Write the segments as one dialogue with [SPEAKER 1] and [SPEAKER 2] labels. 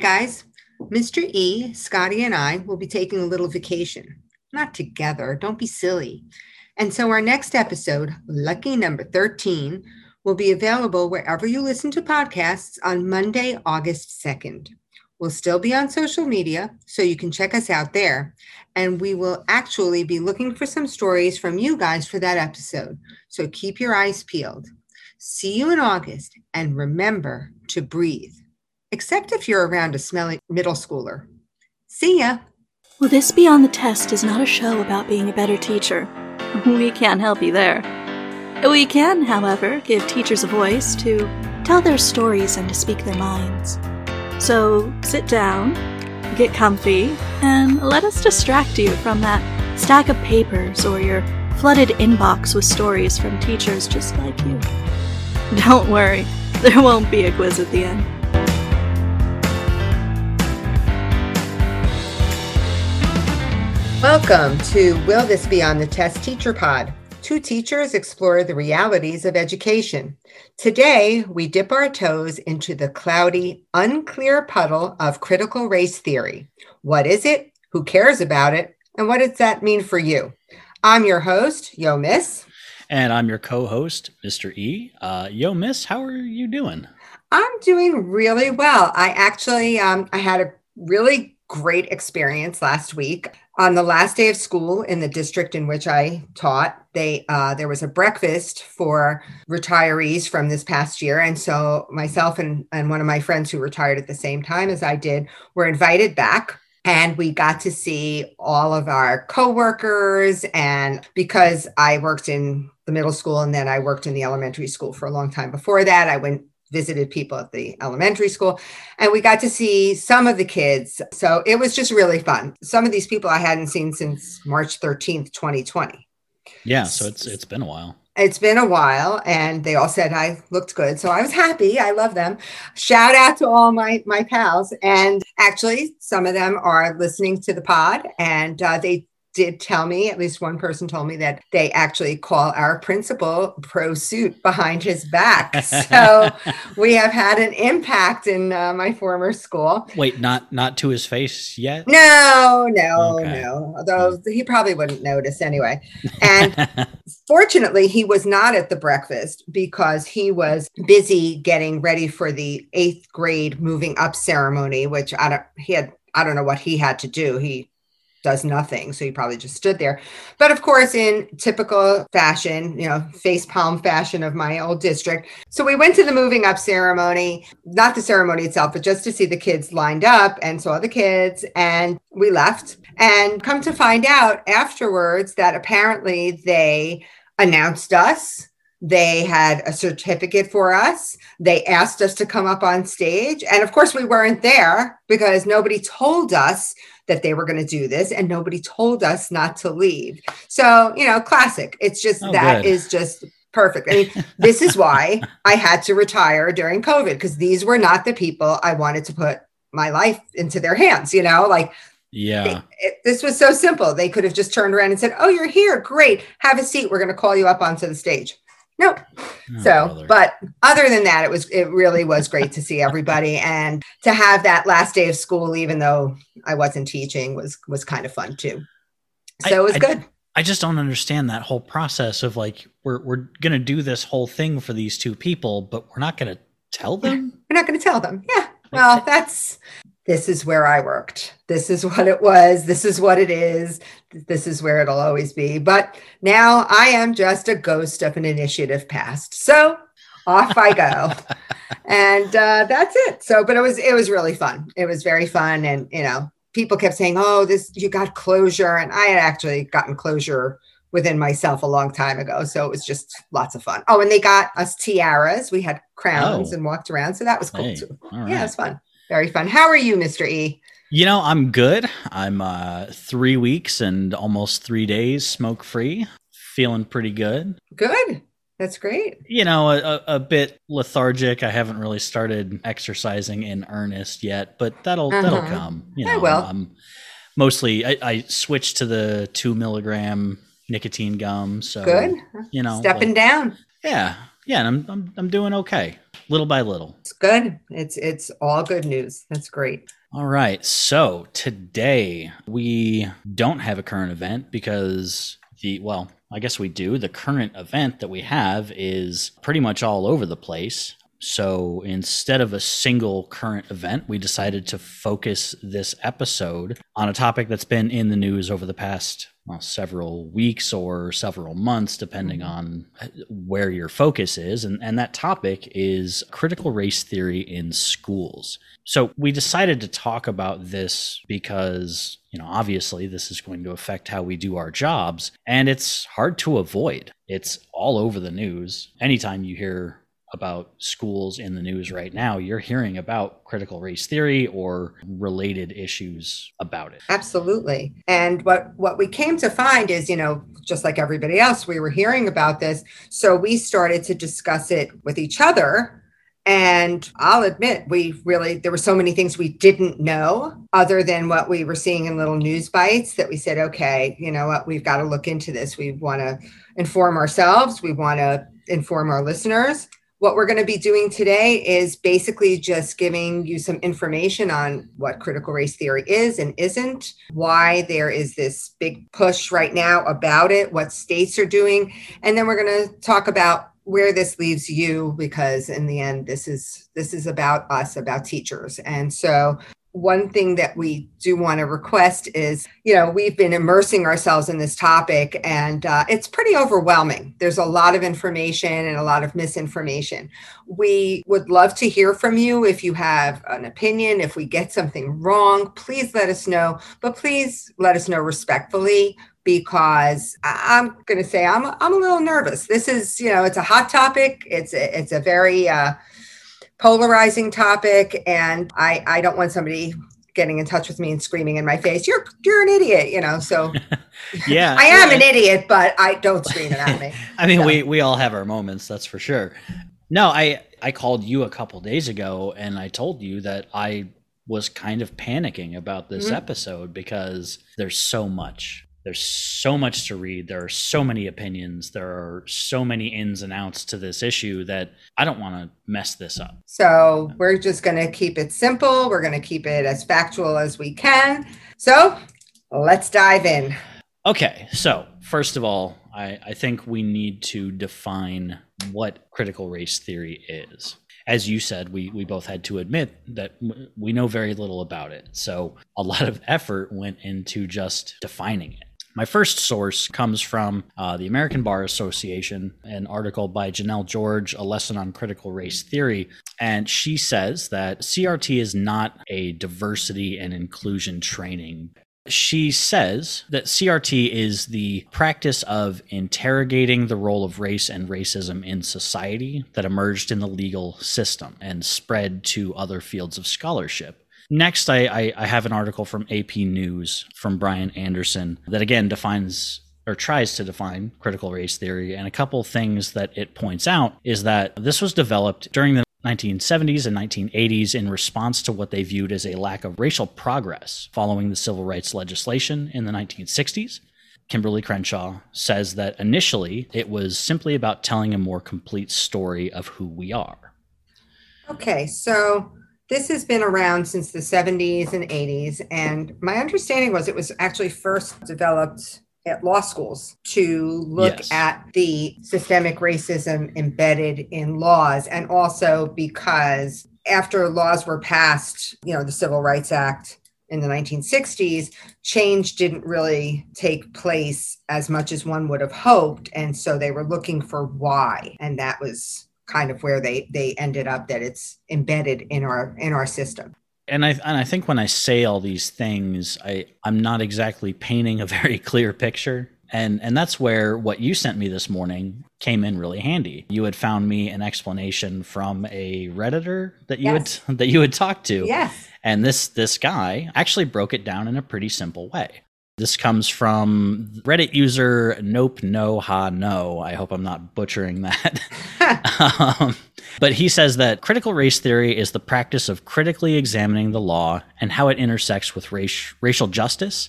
[SPEAKER 1] guys. Mr. E, Scotty, and I will be taking a little vacation. Not together, don't be silly. And so our next episode, lucky number 13, will be available wherever you listen to podcasts on Monday, August 2nd. We'll still be on social media, so you can check us out there. And we will actually be looking for some stories from you guys for that episode. So keep your eyes peeled. See you in August, and remember to breathe except if you're around a smelly middle schooler. See ya!
[SPEAKER 2] Will This Be on the Test is not a show about being a better teacher. We can't help you there. We can, however, give teachers a voice to tell their stories and to speak their minds. So sit down, get comfy, and let us distract you from that stack of papers or your flooded inbox with stories from teachers just like you. Don't worry, there won't be a quiz at the end.
[SPEAKER 1] Welcome to Will This Be on the Test Teacher Pod? Two teachers explore the realities of education. Today, we dip our toes into the cloudy, unclear puddle of critical race theory. What is it? Who cares about it? And what does that mean for you? I'm your host, Yo Miss.
[SPEAKER 3] And I'm your co host, Mr. E. Uh, Yo Miss, how are you doing?
[SPEAKER 1] I'm doing really well. I actually um, I had a really great experience last week. On the last day of school in the district in which I taught, they uh, there was a breakfast for retirees from this past year, and so myself and and one of my friends who retired at the same time as I did were invited back. And we got to see all of our coworkers. And because i worked in the middle school and then i worked in the elementary school for a long time before that i went visited people at the elementary school and we got to see some of the kids. So it was just really fun. Some of these people I hadn't seen since March 13th, 2020.
[SPEAKER 3] Yeah, so it's it's been a while.
[SPEAKER 1] It's been a while and they all said I looked good. So I was happy. I love them. Shout out to all my my pals and actually some of them are listening to the pod and uh, they did tell me, at least one person told me that they actually call our principal pro suit behind his back. So we have had an impact in uh, my former school.
[SPEAKER 3] Wait, not not to his face yet?
[SPEAKER 1] No, no, okay. no. Although he probably wouldn't notice anyway. And fortunately, he was not at the breakfast because he was busy getting ready for the eighth grade moving up ceremony, which I don't. He had. I don't know what he had to do. He does nothing. So he probably just stood there. But of course, in typical fashion, you know, face palm fashion of my old district. So we went to the moving up ceremony, not the ceremony itself, but just to see the kids lined up and saw the kids. And we left and come to find out afterwards that apparently they announced us they had a certificate for us. They asked us to come up on stage. And of course, we weren't there because nobody told us that they were going to do this and nobody told us not to leave. So, you know, classic. It's just oh, that good. is just perfect. I mean, this is why I had to retire during COVID because these were not the people I wanted to put my life into their hands, you know, like
[SPEAKER 3] yeah.
[SPEAKER 1] They, it, this was so simple. They could have just turned around and said, "Oh, you're here. Great. Have a seat. We're going to call you up onto the stage." Nope. Oh, so, brother. but other than that, it was, it really was great to see everybody and to have that last day of school, even though I wasn't teaching was, was kind of fun too. So I, it was
[SPEAKER 3] I,
[SPEAKER 1] good.
[SPEAKER 3] I just don't understand that whole process of like, we're, we're going to do this whole thing for these two people, but we're not going to tell them.
[SPEAKER 1] We're not going to tell them. Yeah. Well, that's, this is where I worked. This is what it was. This is what it is. This is where it'll always be. But now I am just a ghost of an initiative past. So off I go. and uh, that's it. So, but it was, it was really fun. It was very fun. And, you know, people kept saying, oh, this, you got closure. And I had actually gotten closure within myself a long time ago. So it was just lots of fun. Oh, and they got us tiaras. We had crowns oh. and walked around. So that was cool hey, too. Right. Yeah, it was fun. Very fun. How are you, Mr. E?
[SPEAKER 3] You know, I'm good. I'm uh, three weeks and almost three days smoke free. Feeling pretty good.
[SPEAKER 1] Good. That's great.
[SPEAKER 3] You know, a, a, bit lethargic. I haven't really started exercising in earnest yet, but that'll uh-huh. that'll come. You know, I
[SPEAKER 1] will. Um,
[SPEAKER 3] mostly, I, I switched to the two milligram nicotine gum. So
[SPEAKER 1] good.
[SPEAKER 3] You know,
[SPEAKER 1] stepping like, down.
[SPEAKER 3] Yeah, Yeah, and I'm, I'm I'm doing okay, little by little.
[SPEAKER 1] It's good. It's it's all good news. That's great.
[SPEAKER 3] All right. So today we don't have a current event because the well, I guess we do. The current event that we have is pretty much all over the place. So instead of a single current event, we decided to focus this episode on a topic that's been in the news over the past well, several weeks or several months, depending mm-hmm. on where your focus is. And, and that topic is critical race theory in schools. So we decided to talk about this because, you know, obviously this is going to affect how we do our jobs, and it's hard to avoid. It's all over the news. Anytime you hear about schools in the news right now, you're hearing about critical race theory or related issues about it.
[SPEAKER 1] Absolutely. And what what we came to find is, you know, just like everybody else, we were hearing about this, so we started to discuss it with each other. And I'll admit, we really, there were so many things we didn't know other than what we were seeing in little news bites that we said, okay, you know what, we've got to look into this. We want to inform ourselves, we want to inform our listeners what we're going to be doing today is basically just giving you some information on what critical race theory is and isn't, why there is this big push right now about it, what states are doing, and then we're going to talk about where this leaves you because in the end this is this is about us about teachers. And so one thing that we do want to request is you know we've been immersing ourselves in this topic and uh, it's pretty overwhelming. There's a lot of information and a lot of misinformation. We would love to hear from you if you have an opinion if we get something wrong please let us know. But please let us know respectfully because i'm going to say i'm i'm a little nervous. This is you know it's a hot topic. It's a, it's a very uh, polarizing topic and I, I don't want somebody getting in touch with me and screaming in my face, you're you're an idiot, you know. So
[SPEAKER 3] yeah.
[SPEAKER 1] I am yeah. an idiot, but I don't scream it at me.
[SPEAKER 3] I mean,
[SPEAKER 1] so.
[SPEAKER 3] we we all have our moments, that's for sure. No, I I called you a couple days ago and I told you that I was kind of panicking about this mm-hmm. episode because there's so much there's so much to read. There are so many opinions. There are so many ins and outs to this issue that I don't want to mess this up.
[SPEAKER 1] So we're just going to keep it simple. We're going to keep it as factual as we can. So let's dive in.
[SPEAKER 3] Okay. So, first of all, I, I think we need to define what critical race theory is as you said, we we both had to admit that we know very little about it. So a lot of effort went into just defining it. My first source comes from uh, the American Bar Association, an article by Janel George, A Lesson on Critical Race Theory. And she says that CRT is not a diversity and inclusion training. She says that CRT is the practice of interrogating the role of race and racism in society that emerged in the legal system and spread to other fields of scholarship. Next, I, I, I have an article from AP News from Brian Anderson that again defines or tries to define critical race theory. And a couple things that it points out is that this was developed during the 1970s and 1980s in response to what they viewed as a lack of racial progress following the civil rights legislation in the 1960s. Kimberlé Crenshaw says that initially it was simply about telling a more complete story of who we are.
[SPEAKER 1] Okay, so this has been around since the 70s and 80s. And my understanding was it was actually first developed at law schools to look yes. at the systemic racism embedded in laws. And also because after laws were passed, you know, the Civil Rights Act in the 1960s, change didn't really take place as much as one would have hoped. And so they were looking for why. And that was kind of where they they ended up that it's embedded in our in our system
[SPEAKER 3] and I and I think when I say all these things, I I'm not exactly painting a very clear picture, and and that's where what you sent me this morning came in really handy. You had found me an explanation from a redditor that you yes. had that you had talked to,
[SPEAKER 1] yes.
[SPEAKER 3] And this this guy actually broke it down in a pretty simple way. This comes from Reddit user Nope No Ha No. I hope I'm not butchering that. um, but he says that critical race theory is the practice of critically examining the law and how it intersects with race, racial justice.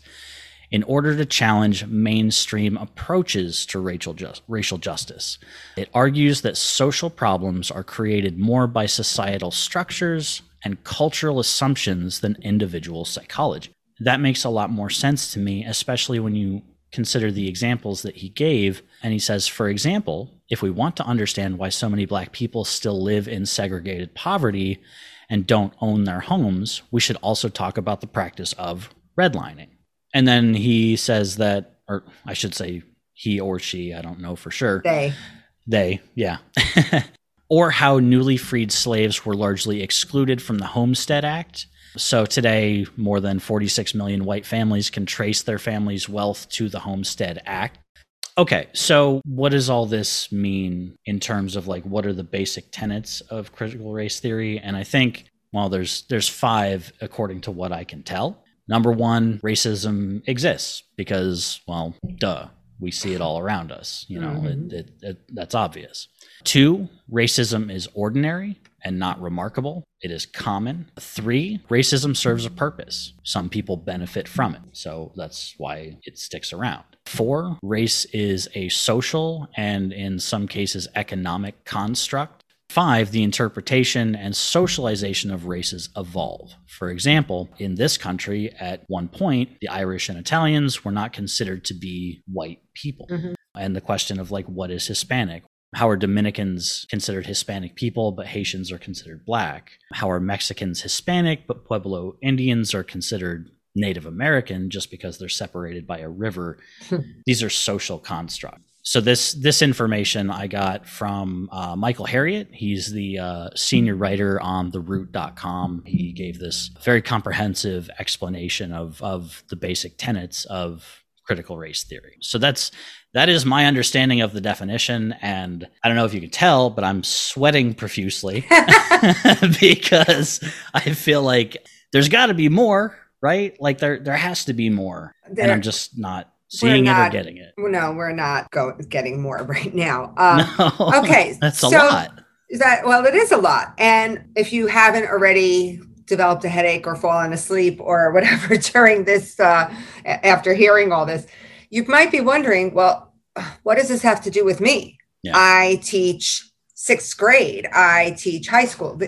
[SPEAKER 3] in order to challenge mainstream approaches to racial, just, racial justice. It argues that social problems are created more by societal structures and cultural assumptions than individual psychology. That makes a lot more sense to me, especially when you consider the examples that he gave. And he says, for example, if we want to understand why so many black people still live in segregated poverty and don't own their homes, we should also talk about the practice of redlining. And then he says that, or I should say, he or she, I don't know for sure.
[SPEAKER 1] They.
[SPEAKER 3] They, yeah. or how newly freed slaves were largely excluded from the Homestead Act. So today, more than 46 million white families can trace their family's wealth to the Homestead Act. Okay, so what does all this mean in terms of like what are the basic tenets of critical race theory? And I think well, there's there's five according to what I can tell. Number one, racism exists because, well, duh, we see it all around us. You know, mm-hmm. it, it, it, that's obvious. Two, racism is ordinary and not remarkable. It is common. Three, racism serves a purpose. Some people benefit from it. So that's why it sticks around. Four, race is a social and in some cases economic construct. Five, the interpretation and socialization of races evolve. For example, in this country, at one point, the Irish and Italians were not considered to be white people. Mm-hmm. And the question of like, what is Hispanic? How are Dominicans considered Hispanic people, but Haitians are considered black? How are Mexicans Hispanic, but Pueblo Indians are considered Native American just because they're separated by a river? These are social constructs so this this information I got from uh, Michael Harriot. He's the uh, senior writer on theroot.com. He gave this very comprehensive explanation of of the basic tenets of critical race theory. So that's that is my understanding of the definition and I don't know if you can tell but I'm sweating profusely because I feel like there's got to be more, right? Like there there has to be more. There, and I'm just not seeing not, it or getting it.
[SPEAKER 1] No, we're not go, getting more right now. Um,
[SPEAKER 3] no,
[SPEAKER 1] okay,
[SPEAKER 3] that's a so lot.
[SPEAKER 1] That well, it is a lot, and if you haven't already developed a headache or fallen asleep or whatever during this, uh, after hearing all this, you might be wondering, well, what does this have to do with me? Yeah. I teach sixth grade. I teach high school,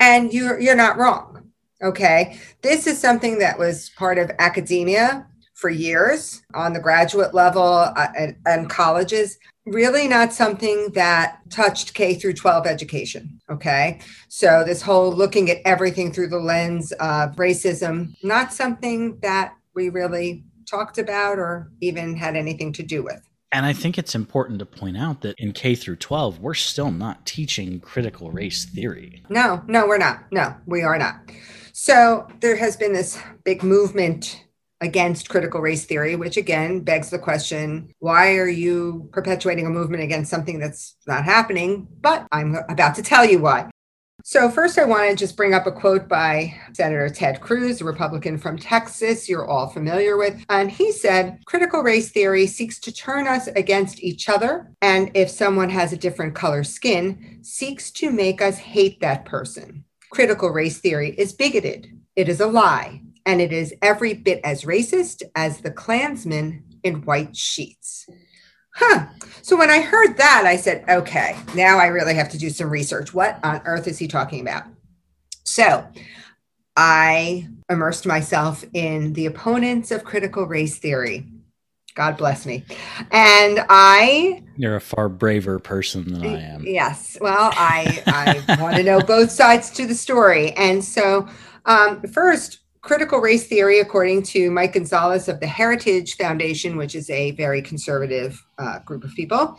[SPEAKER 1] and you're you're not wrong. Okay, this is something that was part of academia for years on the graduate level uh, and, and colleges really not something that touched K through 12 education. Okay. So, this whole looking at everything through the lens of racism, not something that we really talked about or even had anything to do with.
[SPEAKER 3] And I think it's important to point out that in K through 12, we're still not teaching critical race theory.
[SPEAKER 1] No, no, we're not. No, we are not. So, there has been this big movement against critical race theory, which again begs the question why are you perpetuating a movement against something that's not happening? But I'm about to tell you why. So, first, I want to just bring up a quote by Senator Ted Cruz, a Republican from Texas, you're all familiar with. And he said, Critical race theory seeks to turn us against each other. And if someone has a different color skin, seeks to make us hate that person. Critical race theory is bigoted, it is a lie and it is every bit as racist as the Klansmen in white sheets. Huh. So when I heard that, I said, okay, now I really have to do some research. What on earth is he talking about? So I immersed myself in the opponents of critical race theory. God bless me. And I
[SPEAKER 3] You're a far braver person than I am.
[SPEAKER 1] Yes. Well, I I want to know both sides to the story. And so um, first critical race theory, according to Mike Gonzalez of the Heritage Foundation, which is a very conservative uh, group of people,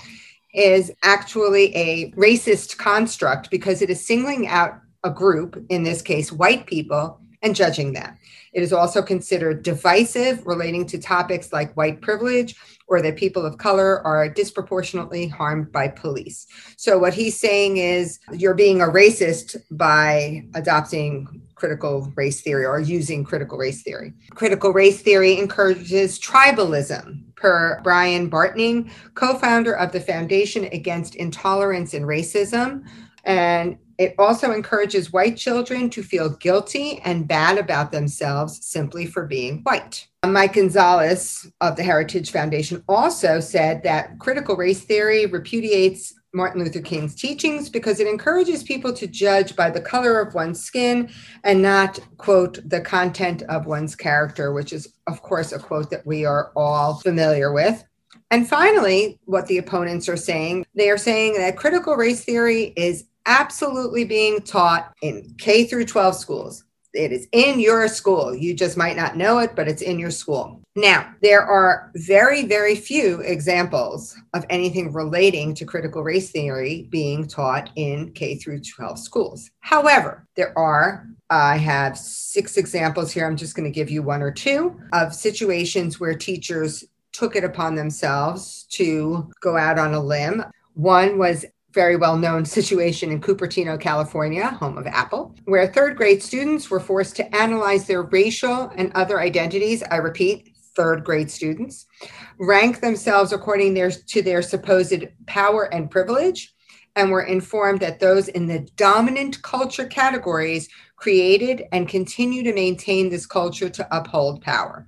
[SPEAKER 1] is actually a racist construct because it is singling out a group, in this case, white people, and judging them. It is also considered divisive, relating to topics like white privilege or that people of color are disproportionately harmed by police. So, what he's saying is you're being a racist by adopting critical race theory or using critical race theory. Critical race theory encourages tribalism, per Brian Bartning, co founder of the Foundation Against Intolerance and Racism. And it also encourages white children to feel guilty and bad about themselves simply for being white. Mike Gonzalez of the Heritage Foundation also said that critical race theory repudiates Martin Luther King's teachings because it encourages people to judge by the color of one's skin and not, quote, the content of one's character, which is, of course, a quote that we are all familiar with. And finally, what the opponents are saying, they are saying that critical race theory is absolutely being taught in K through 12 schools. It is in your school. You just might not know it, but it's in your school. Now, there are very, very few examples of anything relating to critical race theory being taught in K through 12 schools. However, there are I have six examples here. I'm just going to give you one or two of situations where teachers took it upon themselves to go out on a limb. One was very well known situation in Cupertino, California, home of Apple, where third grade students were forced to analyze their racial and other identities. I repeat, third grade students, rank themselves according their, to their supposed power and privilege, and were informed that those in the dominant culture categories created and continue to maintain this culture to uphold power.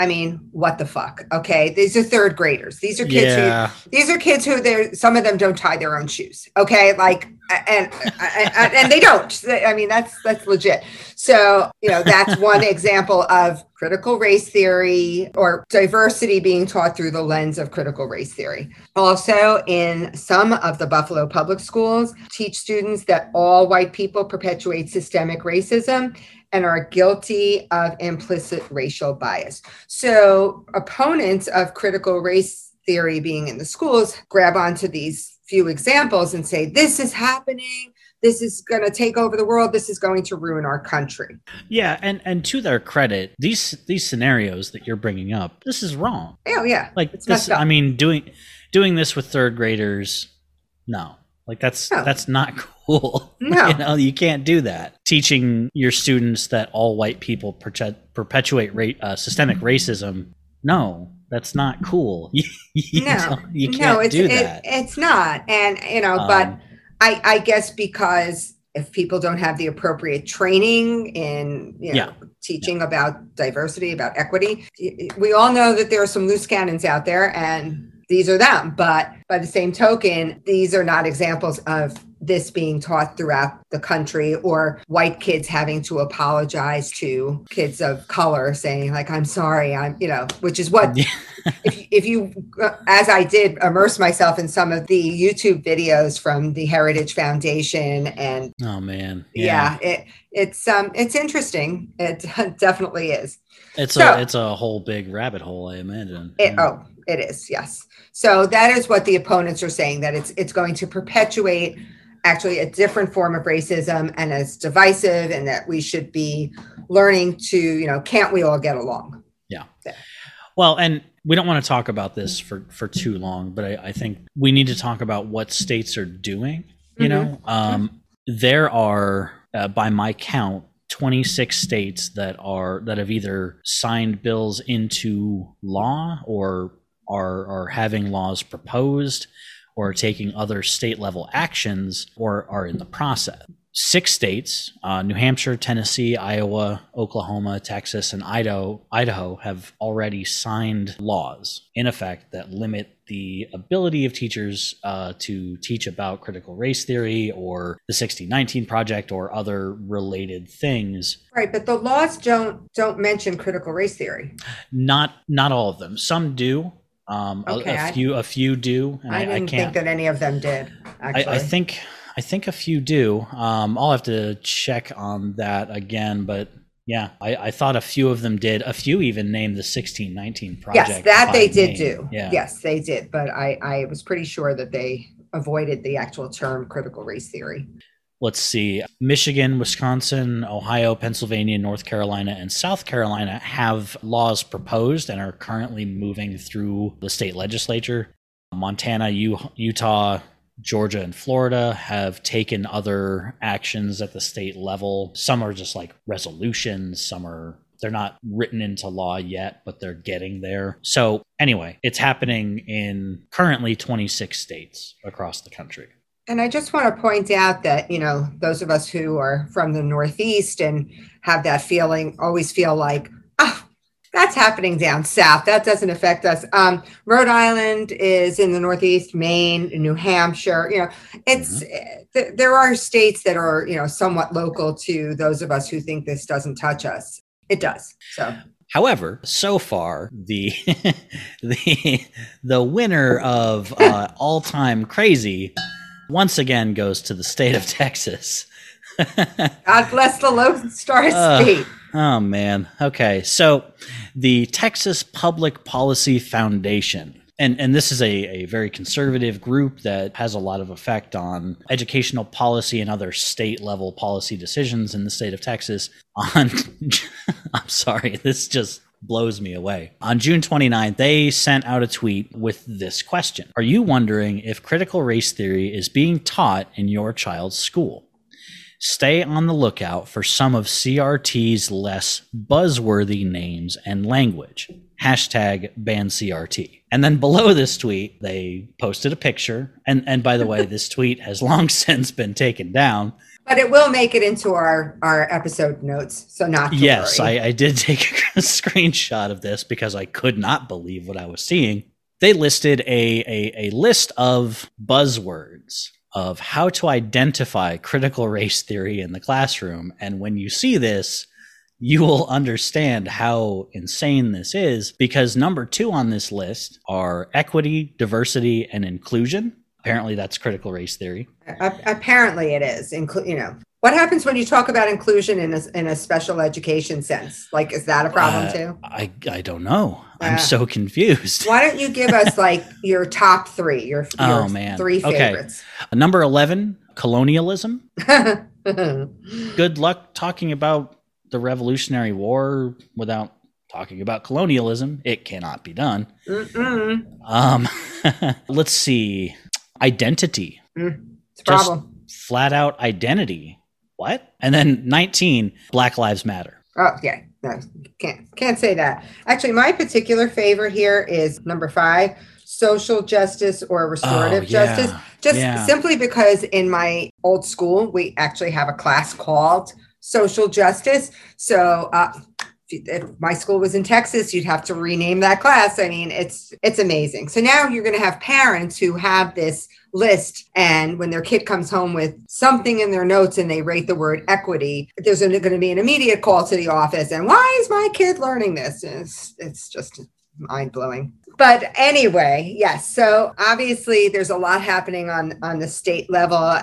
[SPEAKER 1] I mean, what the fuck? Okay, these are third graders. These are kids yeah. who these are kids who they some of them don't tie their own shoes. Okay, like and and, and they don't. I mean, that's that's legit. So you know, that's one example of critical race theory or diversity being taught through the lens of critical race theory. Also, in some of the Buffalo public schools, teach students that all white people perpetuate systemic racism and are guilty of implicit racial bias. So, opponents of critical race theory being in the schools grab onto these few examples and say, This is happening. This is going to take over the world. This is going to ruin our country.
[SPEAKER 3] Yeah, and and to their credit, these these scenarios that you're bringing up, this is wrong.
[SPEAKER 1] Oh yeah,
[SPEAKER 3] like it's this. I mean, doing doing this with third graders, no, like that's no. that's not cool. No. you know, you can't do that. Teaching your students that all white people perpetuate ra- uh, systemic racism, no, that's not cool. you,
[SPEAKER 1] no, you can't no, it's, do that. It, it's not. And, you know, um, but I, I guess because if people don't have the appropriate training in you know, yeah. teaching yeah. about diversity, about equity, we all know that there are some loose cannons out there and these are them. But by the same token, these are not examples of this being taught throughout the country or white kids having to apologize to kids of color saying like i'm sorry i'm you know which is what if, if you as i did immerse myself in some of the youtube videos from the heritage foundation and
[SPEAKER 3] oh man.
[SPEAKER 1] Yeah, yeah. it, it's um it's interesting. It definitely is.
[SPEAKER 3] It's so, a it's a whole big rabbit hole i imagine.
[SPEAKER 1] It, oh it is yes. So that is what the opponents are saying that it's it's going to perpetuate actually a different form of racism and as divisive and that we should be learning to you know can't we all get along?
[SPEAKER 3] Yeah, yeah. well and we don't want to talk about this for for too long but i, I think we need to talk about what states are doing you mm-hmm. know um, there are uh, by my count 26 states that are that have either signed bills into law or are are having laws proposed or taking other state level actions or are in the process. Six states, uh, New Hampshire, Tennessee, Iowa, Oklahoma, Texas, and Idaho, Idaho have already signed laws in effect that limit the ability of teachers uh, to teach about critical race theory or the 1619 project or other related things.
[SPEAKER 1] Right but the laws don't don't mention critical race theory.
[SPEAKER 3] Not not all of them. Some do um, okay, a, a few, a few do.
[SPEAKER 1] I, I, didn't I think that any of them did. Actually,
[SPEAKER 3] I, I think, I think a few do. Um, I'll have to check on that again, but yeah, I, I, thought a few of them did. A few even named the sixteen nineteen project.
[SPEAKER 1] Yes, that they did name. do. Yeah. Yes, they did. But I, I was pretty sure that they avoided the actual term critical race theory
[SPEAKER 3] let's see, Michigan, Wisconsin, Ohio, Pennsylvania, North Carolina, and South Carolina have laws proposed and are currently moving through the state legislature. Montana, Utah, Georgia, and Florida have taken other actions at the state level. Some are just like resolutions, some are they're not written into law yet, but they're getting there. So, anyway, it's happening in currently 26 states across the country.
[SPEAKER 1] And I just want to point out that, you know, those of us who are from the Northeast and have that feeling always feel like, oh, that's happening down south. That doesn't affect us. Um, Rhode Island is in the Northeast, Maine, New Hampshire. You know, it's mm-hmm. th- there are states that are you know somewhat local to those of us who think this doesn't touch us. It does. So.
[SPEAKER 3] However, so far the the the winner of uh, all time crazy once again goes to the state of Texas.
[SPEAKER 1] God bless the Lone Star uh, State.
[SPEAKER 3] Oh man. Okay. So the Texas Public Policy Foundation. And, and this is a, a very conservative group that has a lot of effect on educational policy and other state level policy decisions in the state of Texas. On, I'm sorry, this just blows me away. On June 29th, they sent out a tweet with this question Are you wondering if critical race theory is being taught in your child's school? Stay on the lookout for some of CRT's less buzzworthy names and language. Hashtag ban CRT. And then below this tweet, they posted a picture. And, and by the way, this tweet has long since been taken down.
[SPEAKER 1] But it will make it into our, our episode notes. So not
[SPEAKER 3] Yes, I, I did take a screenshot of this because I could not believe what I was seeing. They listed a, a, a list of buzzwords of how to identify critical race theory in the classroom. And when you see this, you will understand how insane this is because number two on this list are equity, diversity, and inclusion. Apparently, that's critical race theory.
[SPEAKER 1] Apparently, it is. Inclu- you know, what happens when you talk about inclusion in a, in a special education sense? Like, is that a problem uh, too?
[SPEAKER 3] I, I don't know. Uh, I'm so confused.
[SPEAKER 1] Why don't you give us like your top three, your, your oh, man. three favorites?
[SPEAKER 3] Okay. Number 11, colonialism. Good luck talking about the Revolutionary War without talking about colonialism. It cannot be done. Um, let's see. Identity.
[SPEAKER 1] Mm, it's a problem.
[SPEAKER 3] Flat out identity what? And then 19, Black Lives Matter.
[SPEAKER 1] Oh, yeah. No, can't can't say that. Actually, my particular favorite here is number five, social justice or restorative oh, yeah. justice. Just yeah. simply because in my old school, we actually have a class called social justice. So uh, if my school was in Texas, you'd have to rename that class. I mean, it's it's amazing. So now you're going to have parents who have this list and when their kid comes home with something in their notes and they rate the word equity, there's going to be an immediate call to the office and why is my kid learning this? It's, it's just mind blowing. But anyway, yes. So obviously there's a lot happening on on the state level.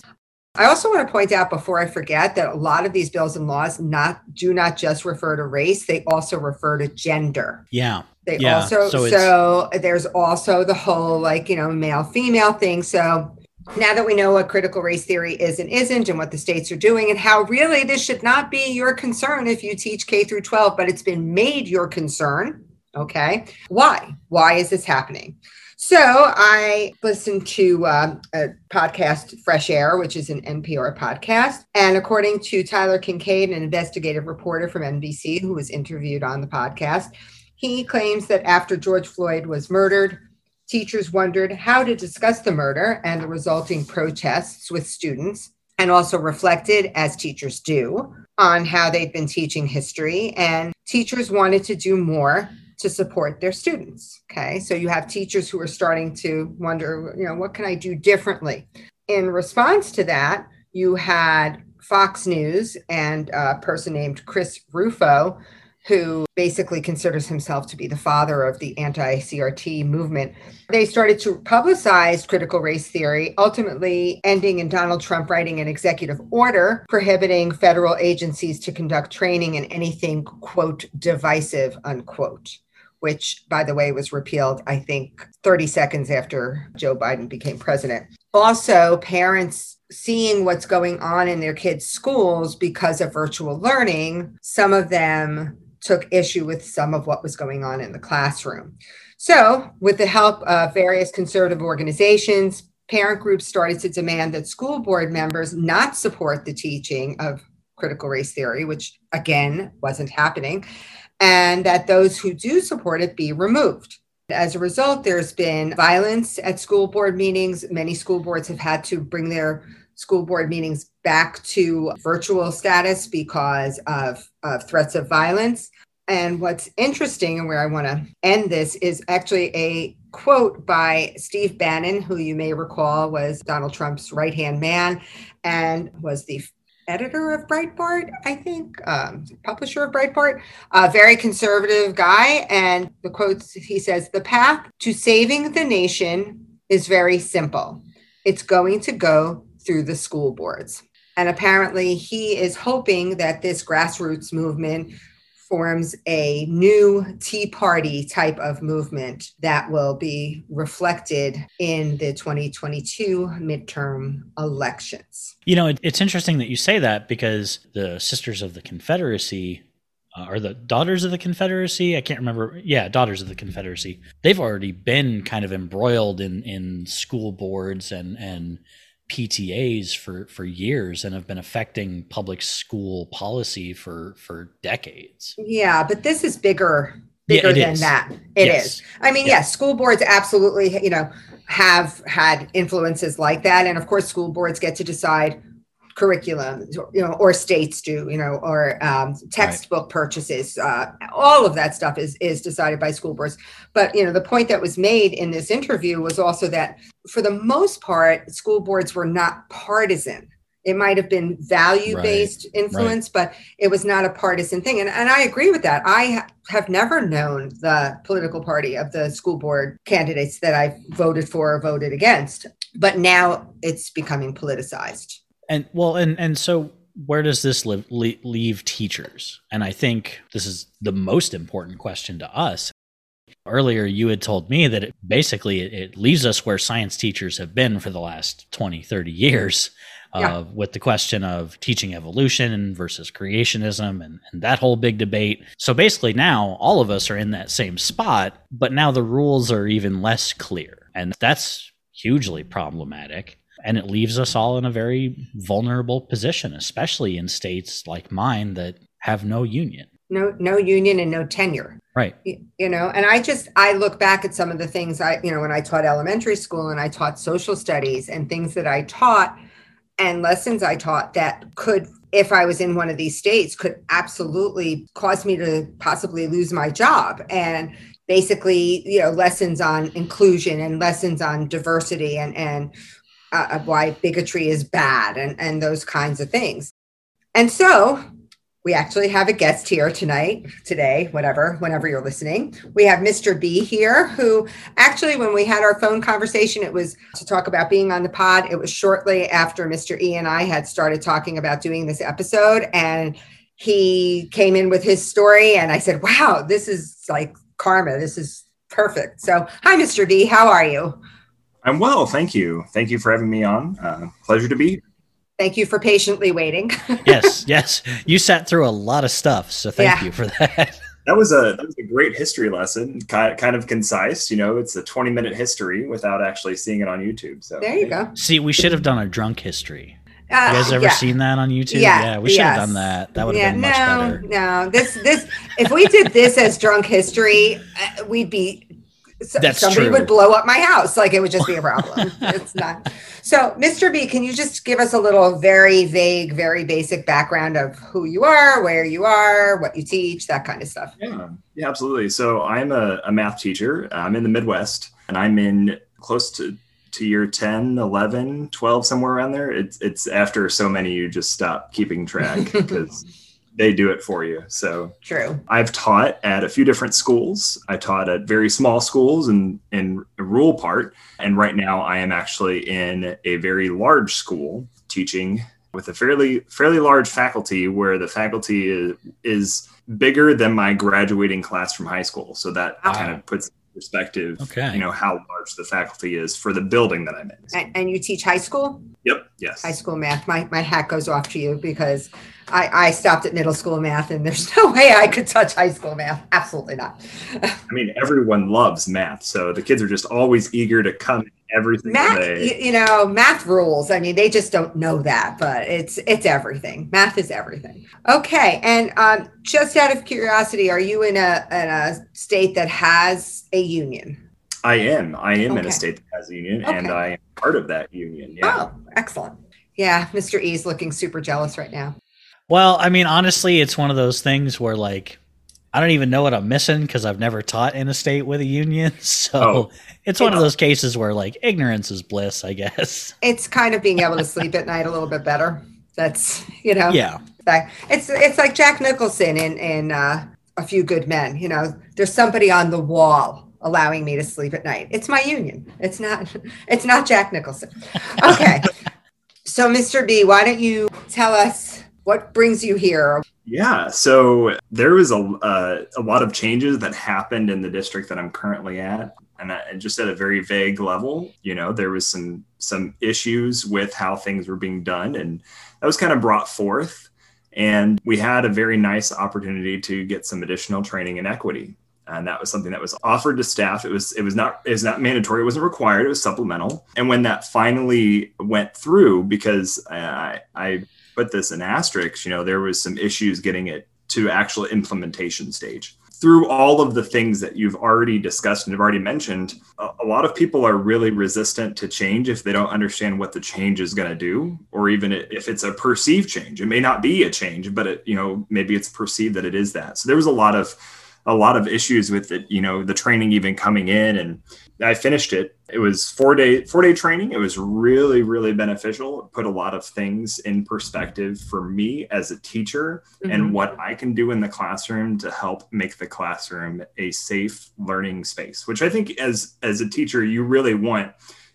[SPEAKER 1] I also want to point out before I forget that a lot of these bills and laws not do not just refer to race, they also refer to gender.
[SPEAKER 3] Yeah.
[SPEAKER 1] They
[SPEAKER 3] yeah.
[SPEAKER 1] also so, so there's also the whole like, you know, male female thing. So now that we know what critical race theory is and isn't and what the states are doing and how really this should not be your concern if you teach K through 12, but it's been made your concern. Okay. Why? Why is this happening? So I listened to uh, a podcast, Fresh Air, which is an NPR podcast. And according to Tyler Kingkade, an investigative reporter from NBC who was interviewed on the podcast, he claims that after George Floyd was murdered, teachers wondered how to discuss the murder and the resulting protests with students, and also reflected, as teachers do, on how they'd been teaching history. And teachers wanted to do more to support their students. Okay. So you have teachers who are starting to wonder, you know, what can I do differently? In response to that, you had Fox News and a person named Chris Rufo, who basically considers himself to be the father of the anti CRT movement. They started to publicize critical race theory, ultimately ending in Donald Trump writing an executive order prohibiting federal agencies to conduct training in anything, quote, divisive, unquote which, by the way, was repealed, I think, 30 seconds after Joe Biden became president. Also, parents seeing what's going on in their kids' schools because of virtual learning, some of them took issue with some of what was going on in the classroom. So, with the help of various conservative organizations, parent groups started to demand that school board members not support the teaching of critical race theory, which again wasn't happening, and that those who do support it be removed. As a result, there's been violence at school board meetings. Many school boards have had to bring their school board meetings back to virtual status because of, of threats of violence. And what's interesting and where I want to end this is actually a quote by Steve Bannon, who you may recall was Donald Trump's right hand man and was the editor of Breitbart, I think, um, publisher of Breitbart, a very conservative guy. And the quotes he says, The path to saving the nation is very simple it's going to go through the school boards. And apparently, he is hoping that this grassroots movement forms a new Tea Party type of movement that will be reflected in the 2022 midterm elections.
[SPEAKER 3] You know, it, it's interesting that you say that because the Sisters of the Confederacy uh, or the Daughters of the Confederacy, I can't remember. Yeah, Daughters of the Confederacy. They've already been kind of embroiled in in school boards and and PTAs for for years and have been affecting public school policy for for decades.
[SPEAKER 1] Yeah, but this is bigger bigger yeah, than is. that. It yes. is. I mean, yes. yes, school boards absolutely, you know, have had influences like that and of course school boards get to decide curriculum, you know, or states do, you know, or um, textbook right. purchases. Uh, all of that stuff is is decided by school boards. But you know, the point that was made in this interview was also that for the most part, school boards were not partisan. It might have been value based right. influence, right. but it was not a partisan thing. And, and I agree with that. I ha- have never known the political party of the school board candidates that I voted for or voted against. But now it's becoming politicized.
[SPEAKER 3] And well, and and so where does this live, leave teachers? And I think this is the most important question to us. Earlier, you had told me that it, basically it, leaves us where science teachers have been for the last 20, 30 years uh, yeah. with the question of teaching evolution versus creationism and, and that whole big debate. So basically, now all of us are in that same spot, but now the rules are even less clear. And that's hugely problematic and it leaves us all in a very vulnerable position especially in states like mine that have no union.
[SPEAKER 1] No no union and no tenure.
[SPEAKER 3] Right.
[SPEAKER 1] You, you, know and i just i look back at some of the things i you know when i taught elementary school and i taught social studies and things that i taught and lessons i taught that could if i was in one of these states could absolutely cause me to possibly lose my job. And basically you know lessons on inclusion and lessons on diversity and and uh, why bigotry is bad and, and those kinds of things. And so we actually have a guest here tonight, today, whatever, whenever you're listening. We have Mr. B here, who actually, when we had our phone conversation, it was to talk about being on the pod. It was shortly after Mr. E and I had started talking about doing this episode. And he came in with his story, and I said, Wow, this is like karma. This is perfect. So, hi, Mr. B. How are you?
[SPEAKER 4] I'm well, thank you. Thank you for having me on. Uh, pleasure to be here.
[SPEAKER 1] Thank you for patiently waiting.
[SPEAKER 3] yes, yes. You sat through a lot of stuff, so thank yeah. you for that.
[SPEAKER 4] That was a that was a great history lesson, kind kind of concise. You know, it's a 20 minute history without actually seeing it on YouTube. So
[SPEAKER 1] there you go.
[SPEAKER 3] See, we should have done a drunk history. Uh, you guys ever yeah. seen that on YouTube? Yeah, yeah we should yes. have done that. That would have yeah, been much
[SPEAKER 1] no,
[SPEAKER 3] better.
[SPEAKER 1] No, this this if we did this as drunk history, uh, we'd be
[SPEAKER 3] that's
[SPEAKER 1] somebody
[SPEAKER 3] true.
[SPEAKER 1] would blow up my house. Like it would just be a problem. it's not. So, Mr. B, can you just give us a little very vague, very basic background of who you are, where you are, what you teach, that kind of stuff?
[SPEAKER 4] Yeah, yeah, absolutely. So, I'm a, a math teacher. I'm in the Midwest and I'm in close to to year 10 11 12 somewhere around there it's it's after so many you just stop keeping track because they do it for you. So
[SPEAKER 1] true.
[SPEAKER 4] I've taught at a few different schools. I taught at very small schools in in a rural part, and right now I am actually in a very large school teaching with a fairly fairly large faculty where the faculty is, is bigger than my graduating class from high school. So that wow. kind of puts perspective, okay. you know, how large the faculty is for the building that I'm in.
[SPEAKER 1] And, and you teach high school?
[SPEAKER 4] Yep. Yes.
[SPEAKER 1] High school math. My, my hat goes off to you because I, I stopped at middle school math and there's no way I could touch high school math. Absolutely not.
[SPEAKER 4] I mean, everyone loves math. So the kids are just always eager to come everything
[SPEAKER 1] math you, you, know math rules. I mean they just don't know that but it's it's everything. Math is everything. Okay and um, just out of curiosity are you in a in a state that has a union?
[SPEAKER 4] I am. I am okay. in a state that has a union okay. and i am part of that union yeah.
[SPEAKER 1] Oh excellent. Yeah mr e is looking super jealous right now.
[SPEAKER 3] Well, I mean, honestly, it's one of those things where like I don't even know what I'm missing because I've never taught in a state with a union. So
[SPEAKER 4] Oh.
[SPEAKER 3] it's one of those cases where like ignorance is bliss, I guess.
[SPEAKER 1] It's kind of being able to sleep at night a little bit better. That's you know.
[SPEAKER 3] Yeah.
[SPEAKER 1] Like, it's it's like Jack Nicholson in in uh, A Few Good Men. You know, there's somebody on the wall allowing me to sleep at night. It's my union. It's not it's not Jack Nicholson. Okay. so, Mr. B, why don't you tell us what brings you here?
[SPEAKER 4] Yeah, so there was a uh, a lot of changes that happened in the district that I'm currently at, and I, just at a very vague level. You know, there was some some issues with how things were being done, and that was kind of brought forth. And we had a very nice opportunity to get some additional training in equity, and that was something that was offered to staff. It was it was not it was not mandatory. It wasn't required. It was supplemental. And when that finally went through, because I I put this in asterisks, you know, there was some issues getting it to actual implementation stage. Through all of the things that you've already discussed and have already mentioned, a, lot of people are really resistant to change if they don't understand what the change is going to do, or even if it's a perceived change. It may not be a change, but it, you know, maybe it's perceived that it is that. So there was a lot of a lot of issues with it, you know, the training even coming in and I finished it. It was four day four day training. It was really really beneficial. It put a lot of things in perspective for me as a teacher
[SPEAKER 1] Mhm.
[SPEAKER 4] and what I can do in the classroom to help make the classroom a safe learning space. Which I think as as a teacher you really want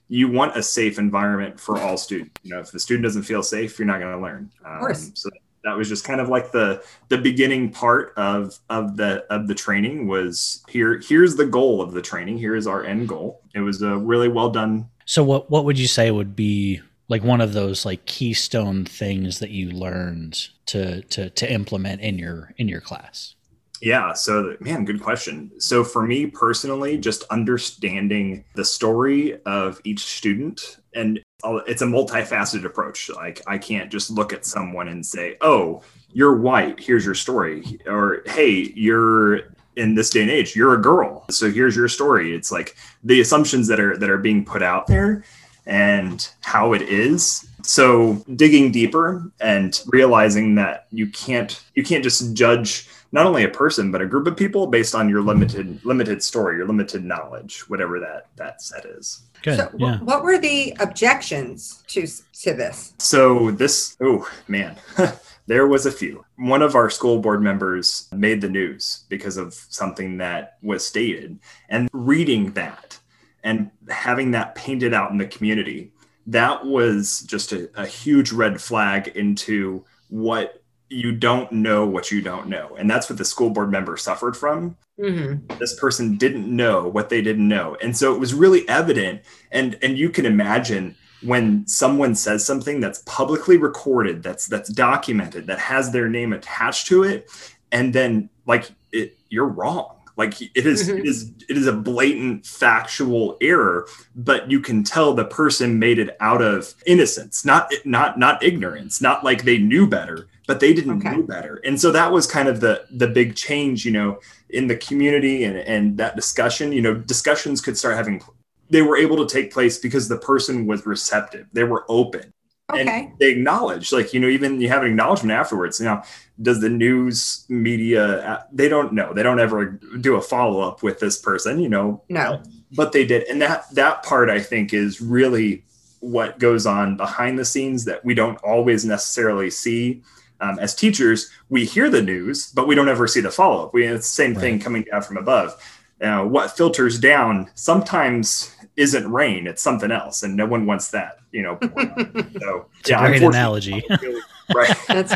[SPEAKER 4] you want a safe environment for all students. You know, if the student doesn't feel safe, you're not going to learn. Um,
[SPEAKER 1] course.
[SPEAKER 4] So that was just kind of like the the beginning part of of the of the training was here here's the goal of the training. Here's our end goal. It was a really well done.
[SPEAKER 3] So what what would you say would be like one of those like keystone things that you learned to to to implement in your in your class?
[SPEAKER 4] yeah so man good question. So for me personally just understanding the story of each student and it's a multifaceted approach. Like i can't just look at someone and say oh you're white. Here's your story. Or hey you're in this day and age you're a girl. So here's your story. It's like the assumptions that are that are being put out there and how it is. So digging deeper and realizing that you can't you can't just judge not only a person but a group of people based on your limited limited story your limited knowledge whatever that that set is
[SPEAKER 3] Good.
[SPEAKER 1] So, wh-
[SPEAKER 3] yeah.
[SPEAKER 1] what were the objections to to this?
[SPEAKER 4] So this, oh man, there was a few. One of our school board members made the news because of something that was stated, and reading that and having that painted out in the community, that was just a, a huge red flag into what you don't know what you don't know, and that's what the school board member suffered from.
[SPEAKER 1] Mm-hmm.
[SPEAKER 4] this person didn't know what they didn't know. And so it was really evident. And and you can imagine when someone says something that's publicly recorded that's that's documented that has their name attached to it and then like it you're wrong like it is-
[SPEAKER 1] Mhm.
[SPEAKER 4] it is it is a blatant factual error but you can tell the person made it out of innocence not not not ignorance not like they knew better but they didn't
[SPEAKER 1] Okay.
[SPEAKER 4] know better and so that was kind of the the big change you know in the community and, and that discussion, you know, discussions could start having, they were able to take place because the person was receptive. They were open.
[SPEAKER 1] Okay.
[SPEAKER 4] And they acknowledge, like, you know, even you have an acknowledgement afterwards. Now, does the news media, uh, they don't know. They don't ever do a follow up with this person, you know,
[SPEAKER 1] No.
[SPEAKER 4] but they did. And that, that part I think is really what goes on behind the scenes that we don't always necessarily see um, as teachers, we hear the news, but we don't ever see the follow up. We it's the same thing coming down from above. Now, what filters down sometimes isn't rain; it's something else, and no one wants that. You know, so
[SPEAKER 3] It's a great
[SPEAKER 4] unfortunately-
[SPEAKER 3] analogy.
[SPEAKER 4] right?
[SPEAKER 1] That's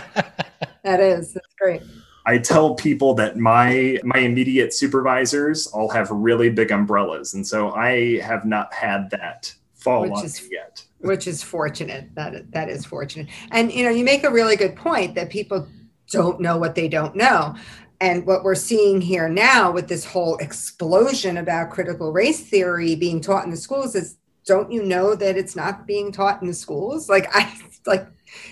[SPEAKER 1] that is that's great.
[SPEAKER 4] I tell people that my my immediate supervisors all have really big umbrellas, and so I have not had that fall
[SPEAKER 1] Which
[SPEAKER 4] on
[SPEAKER 1] is-
[SPEAKER 4] yet.
[SPEAKER 1] which is fortunate that that is fortunate and you know you make a really good point that people don't know what they don't know and what we're seeing here now with this whole explosion about critical race theory being taught in the schools is don't you know that it's not being taught in the schools like i like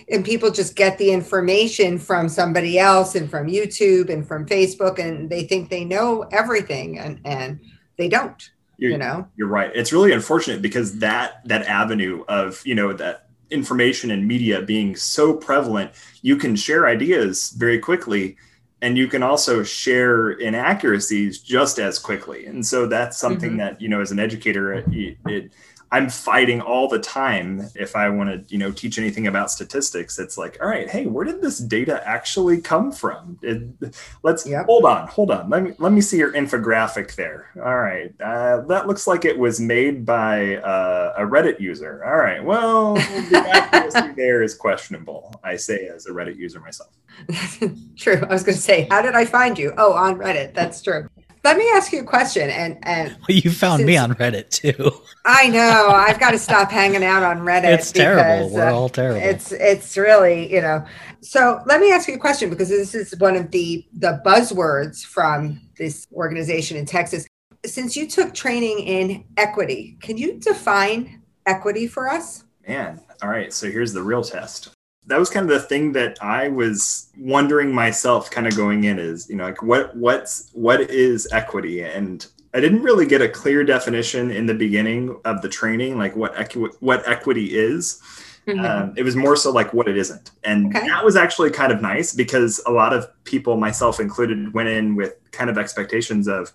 [SPEAKER 1] and people just get the information from somebody else and from youtube and from facebook and they think they know everything and and they don't
[SPEAKER 4] You're,
[SPEAKER 1] you know
[SPEAKER 4] you're right. It's really unfortunate because that that avenue of you know that information and media being so prevalent, you can share ideas very quickly, and you can also share inaccuracies just as quickly and so that's something mm-hmm. that you know as an educator it, it I'm fighting all the time if I want to, you know, teach anything about statistics. It's like, all right, hey, where did this data actually come from? It, let's yep. hold on, hold on. Let me let me see your infographic there. All right, uh, that looks like it was made by uh, a Reddit user. All right, well, the accuracy there is questionable. I say as a Reddit user myself.
[SPEAKER 1] true. I was going to say, how did I find you? Oh, on Reddit. That's true. Let me ask you a question. And and
[SPEAKER 3] well, you found since, me on Reddit too.
[SPEAKER 1] I know. I've got to stop hanging out on Reddit.
[SPEAKER 3] It's because, terrible. We're uh, all terrible.
[SPEAKER 1] It's it's really you know. So let me ask you a question because this is one of the the buzzwords from this organization in Texas. Since you took training in equity, can you define equity for us?
[SPEAKER 4] Man, all right. So here's the real test that was kind of the thing that I was wondering myself kind of going in is, you know, like what what's what is equity? And I didn't really get a clear definition in the beginning of the training, like what equi- what equity is. Mm-hmm. Um, it was more so like what it isn't, and okay. that was actually kind of nice because a lot of people, myself included, went in with kind of expectations of,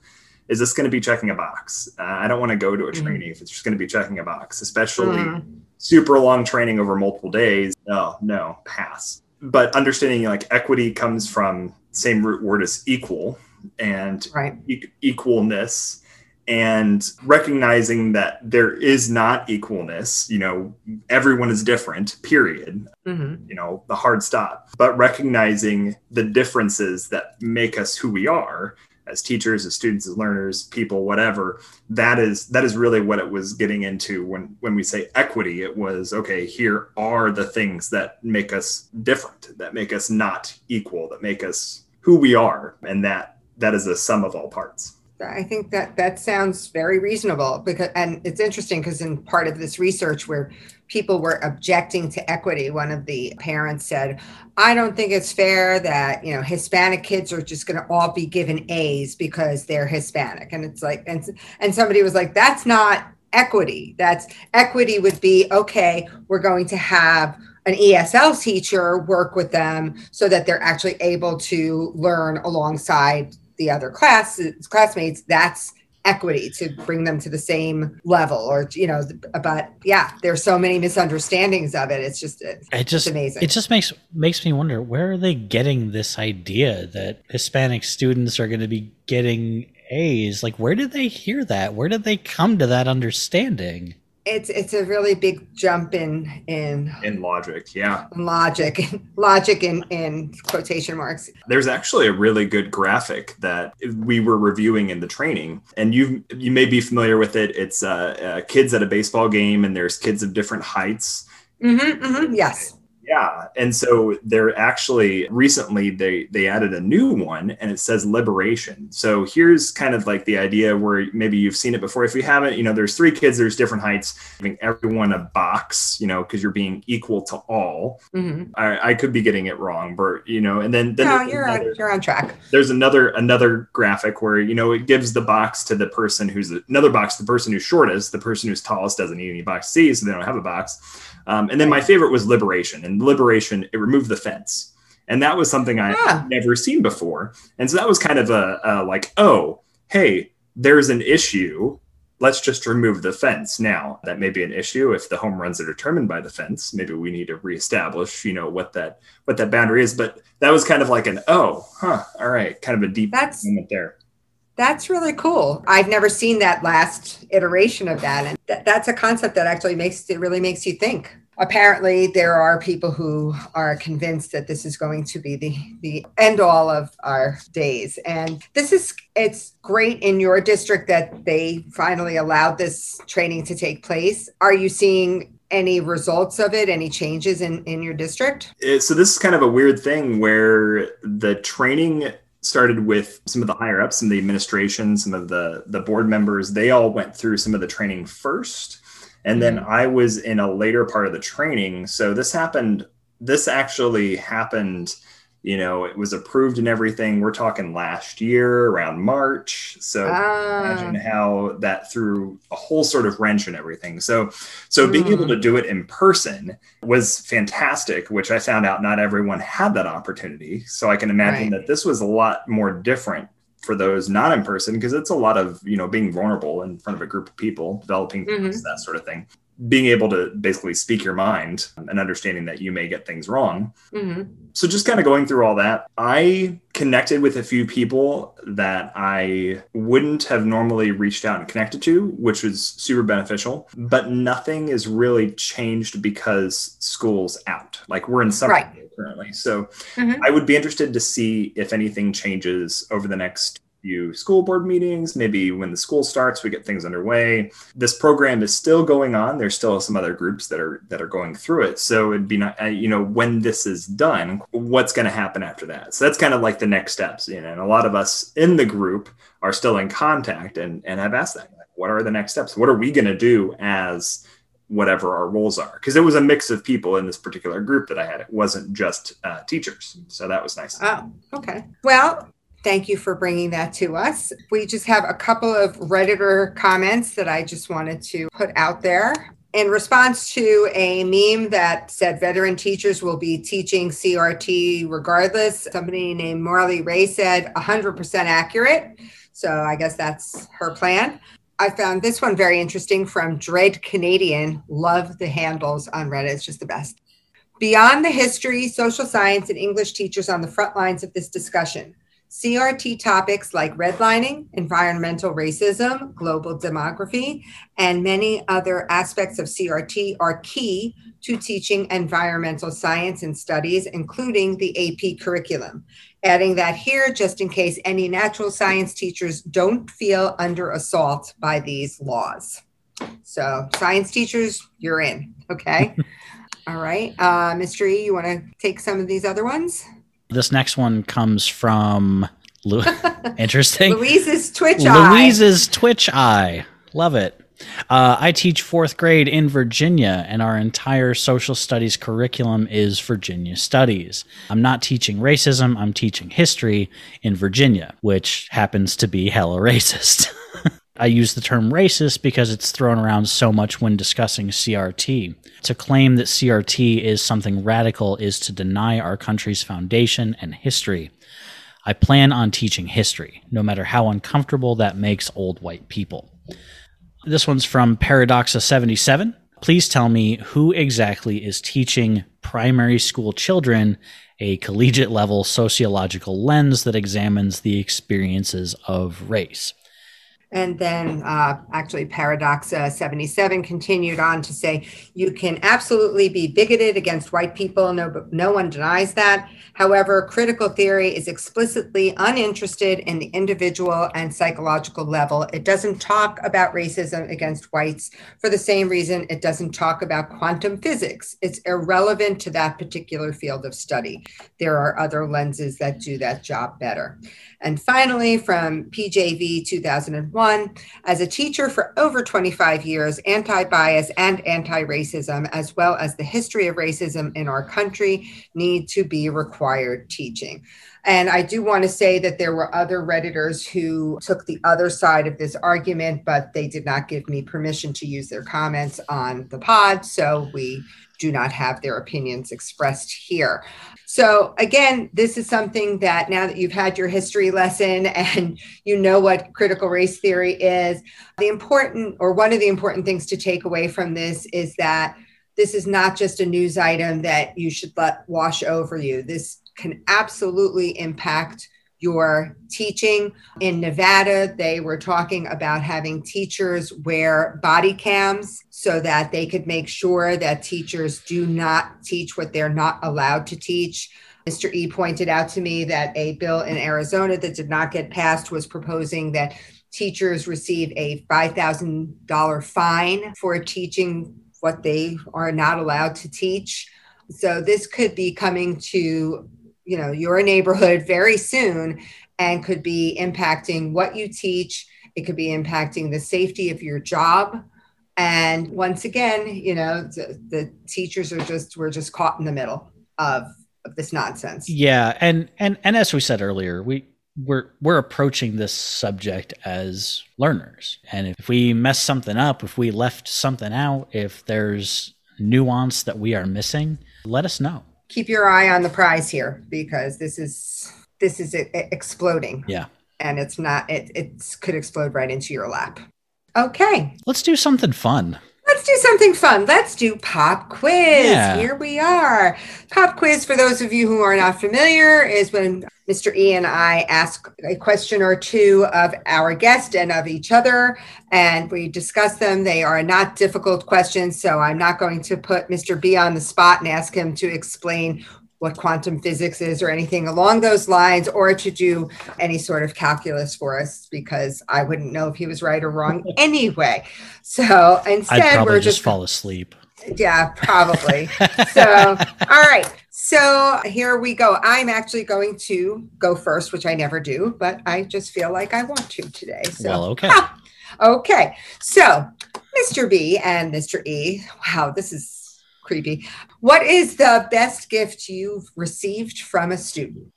[SPEAKER 4] is this going to be checking a box? Uh, I don't want to go to a mm-hmm. training if it's just going to be checking a box, especially. Mm-hmm super long training over multiple days, no, no, pass. But understanding like equity comes from same root word as equal and
[SPEAKER 1] right.
[SPEAKER 4] e- equalness and recognizing that there is not equalness you know everyone is different period mm-hmm. you know the hard stop but recognizing the differences that make us who we are as teachers as students as learners people whatever that is that is really what it was getting into when when we say equity. It was okay here are the things that make us different that make us not equal that make us who we are and that that is a sum of all parts
[SPEAKER 1] I think that that sounds very reasonable because, and it's interesting because in part of this research where people were objecting to equity, one of the parents said, "I don't think it's fair that you know Hispanic kids are just going to all be given A's because they're Hispanic," and it's like, and and somebody was like, "That's not equity. That's equity would be okay. We're going to have." an ESL teacher work with them so that they're actually able to learn alongside the other class classmates that's equity to bring them to the same level or you know but yeah there's so many misunderstandings of it. It's just it's,
[SPEAKER 3] it just
[SPEAKER 1] amazing.
[SPEAKER 3] it just makes makes me wonder where are they getting this idea that hispanic students are going to be getting a's? Like where did they hear that? Where did they come to that understanding
[SPEAKER 1] it's it's a really big jump in in
[SPEAKER 4] in logic yeah.
[SPEAKER 1] logic logic in in quotation marks.
[SPEAKER 4] There's actually a really good graphic that we were reviewing in the training and you you may be familiar with it. It's uh, uh kids at a baseball game and there's kids of different heights.
[SPEAKER 1] Mm-hmm, mm-hmm, yes
[SPEAKER 4] yeah, and so they're actually recently they they added a new one and it says liberation. So here's kind of like the idea where maybe you've seen it before. If you haven't, you know, there's three kids, there's different heights, giving everyone a box, you know, because you're being equal to all. Mm-hmm. I, I, could be getting it wrong, but you know, and then, then
[SPEAKER 1] no, you're another, on, you're on track.
[SPEAKER 4] There's another another graphic where you know it gives the box to the person who's another box, the person who's shortest, the person who's tallest doesn't need any box C, so they don't have a box. Um, and then my favorite was liberation, and liberation it removed the fence, and that was something I yeah. never seen before. And so that was kind of a, a like, oh, hey, there's an issue. Let's just remove the fence. Now that may be an issue if the home runs are determined by the fence. Maybe we need to reestablish, you know, what that what that boundary is. But that was kind of like an oh, huh, all right, kind of a deep That's- moment there.
[SPEAKER 1] That's really cool. I've never seen that last iteration of that. And th- that's a concept that actually makes it really makes you think. Apparently, there are people who are convinced that this is going to be the, the end all of our days. And this is, it's great in your district that they finally allowed this training to take place. Are you seeing any results of it any changes in in your district
[SPEAKER 4] so this is kind of a weird thing where the training started with some of the higher ups some of the administration, some of the the board members. They all went through some of the training first, and then mm-hmm. I was in a later part of the training. So this happened. This actually happened you know, it was approved and everything. We're talking last year around March. So imagine
[SPEAKER 1] Ah.
[SPEAKER 4] how that threw a whole sort of wrench and everything. So, so being able
[SPEAKER 1] Mm.
[SPEAKER 4] to do it in person was fantastic, which I found out not everyone had that opportunity. So I can imagine
[SPEAKER 1] Right.
[SPEAKER 4] that this was a lot more different for those not in person because it's a lot of you know being vulnerable in front of a group of people, developing
[SPEAKER 1] Mhm.
[SPEAKER 4] that sort of thing. Being able to basically speak your mind and understanding that you may get things wrong
[SPEAKER 1] hmm
[SPEAKER 4] so just kind of going through all that i connected with a few people that i wouldn't have normally reached out and connected to which was super beneficial but nothing is really changed because school's out like we're in summer
[SPEAKER 1] Right.
[SPEAKER 4] currently so
[SPEAKER 1] Mhm.
[SPEAKER 4] i would be interested to see if anything changes over the next few school board meetings. Maybe when the school starts we get things underway. This program is still going on. There's still some other groups that are that are going through it. So it'd be not uh, you know when this is done what's going to happen after that? So that's kind of like the next steps you know and a lot of us in the group are still in contact and and have asked that what are the next steps? What are we going to do as whatever our roles are? Because it was a mix of people in this particular group that i had. It wasn't just uh, teachers. So that was nice.
[SPEAKER 1] Oh, okay. Well, thank you for bringing that to us. We just have a couple of Redditor comments that I just wanted to put out there. In response to a meme that said veteran teachers will be teaching CRT regardless, somebody named Marley Ray said 100% accurate. So I guess that's her plan. I found this one very interesting from Dread Canadian. Love the handles on Reddit. It's just the best. Beyond the history, social science, and English teachers on the front lines of this discussion, CRT topics like redlining, environmental racism, global demography, and many other aspects of CRT are key to teaching environmental science and studies, including the AP curriculum. Adding that here, just in case any natural science teachers don't feel under assault by these laws. So, science teachers, you're in, okay? All right. Uh, Mr. E, you want to take some of these other ones?
[SPEAKER 3] This next one comes from Lu- interesting.
[SPEAKER 1] Louise's Twitch eye.
[SPEAKER 3] Louise's Twitch Eye. Love it. Uh, I teach fourth grade in Virginia, and our entire social studies curriculum is Virginia studies. I'm not teaching racism, I'm teaching history in Virginia, which happens to be hella racist. I use the term racist because it's thrown around so much when discussing CRT. To claim that CRT is something radical is to deny our country's foundation and history. I plan on teaching history, no matter how uncomfortable that makes old white people. This one's from Paradoxa77. Please tell me who exactly is teaching primary school children a collegiate level sociological lens that examines the experiences of race.
[SPEAKER 1] And then uh, actually, Paradoxa 77 continued on to say, you can absolutely be bigoted against white people. No, no one denies that. However, critical theory is explicitly uninterested in the individual and psychological level. It doesn't talk about racism against whites for the same reason it doesn't talk about quantum physics. It's irrelevant to that particular field of study. There are other lenses that do that job better. And finally, from PJV 2001, as a teacher for over 25 years, anti bias and anti racism, as well as the history of racism in our country, need to be required teaching. And I do want to say that there were other Redditors who took the other side of this argument, but they did not give me permission to use their comments on the pod. So we do not have their opinions expressed here. So, again, this is something that now that you've had your history lesson and you know what critical race theory is, the important or one of the important things to take away from this is that this is not just a news item that you should let wash over you. This can absolutely impact your teaching. In Nevada, they were talking about having teachers wear body cams so that they could make sure that teachers do not teach what they're not allowed to teach. Mr. E pointed out to me that a bill in Arizona that did not get passed was proposing that teachers receive a $5,000 fine for teaching what they are not allowed to teach. So this could be coming to you know your neighborhood very soon and could be impacting what you teach it could be impacting the safety of your job and once again you know the, the teachers are just we're just caught in the middle of of this nonsense.
[SPEAKER 3] Yeah, and and and as we said earlier, we we're we're approaching this subject as learners. And if we mess something up, if we left something out, if there's nuance that we are missing, let us know.
[SPEAKER 1] Keep your eye on the prize here because this is this is exploding.
[SPEAKER 3] Yeah.
[SPEAKER 1] And it's not it it could explode right into your lap. Okay.
[SPEAKER 3] Let's do something fun.
[SPEAKER 1] Let's do something fun. Let's do pop quiz. Yeah. Here we are. Pop quiz, for those of you who are not familiar, is when Mr. E and I ask a question or two of our guest and of each other, and we discuss them. They are not difficult questions, so I'm not going to put Mr. B on the spot and ask him to explain what quantum physics is or anything along those lines, or to do any sort of calculus for us because I wouldn't know if he was right or wrong anyway. So instead,
[SPEAKER 3] we're
[SPEAKER 1] just,
[SPEAKER 3] just fall asleep.
[SPEAKER 1] Yeah, probably. so, all right. So here we go. I'm actually going to go first, which I never do, but I just feel like I want to today. So,
[SPEAKER 3] well, okay.
[SPEAKER 1] okay. So, Mr. B and Mr. E. Wow, this is creepy. What is the best gift you've received from a student?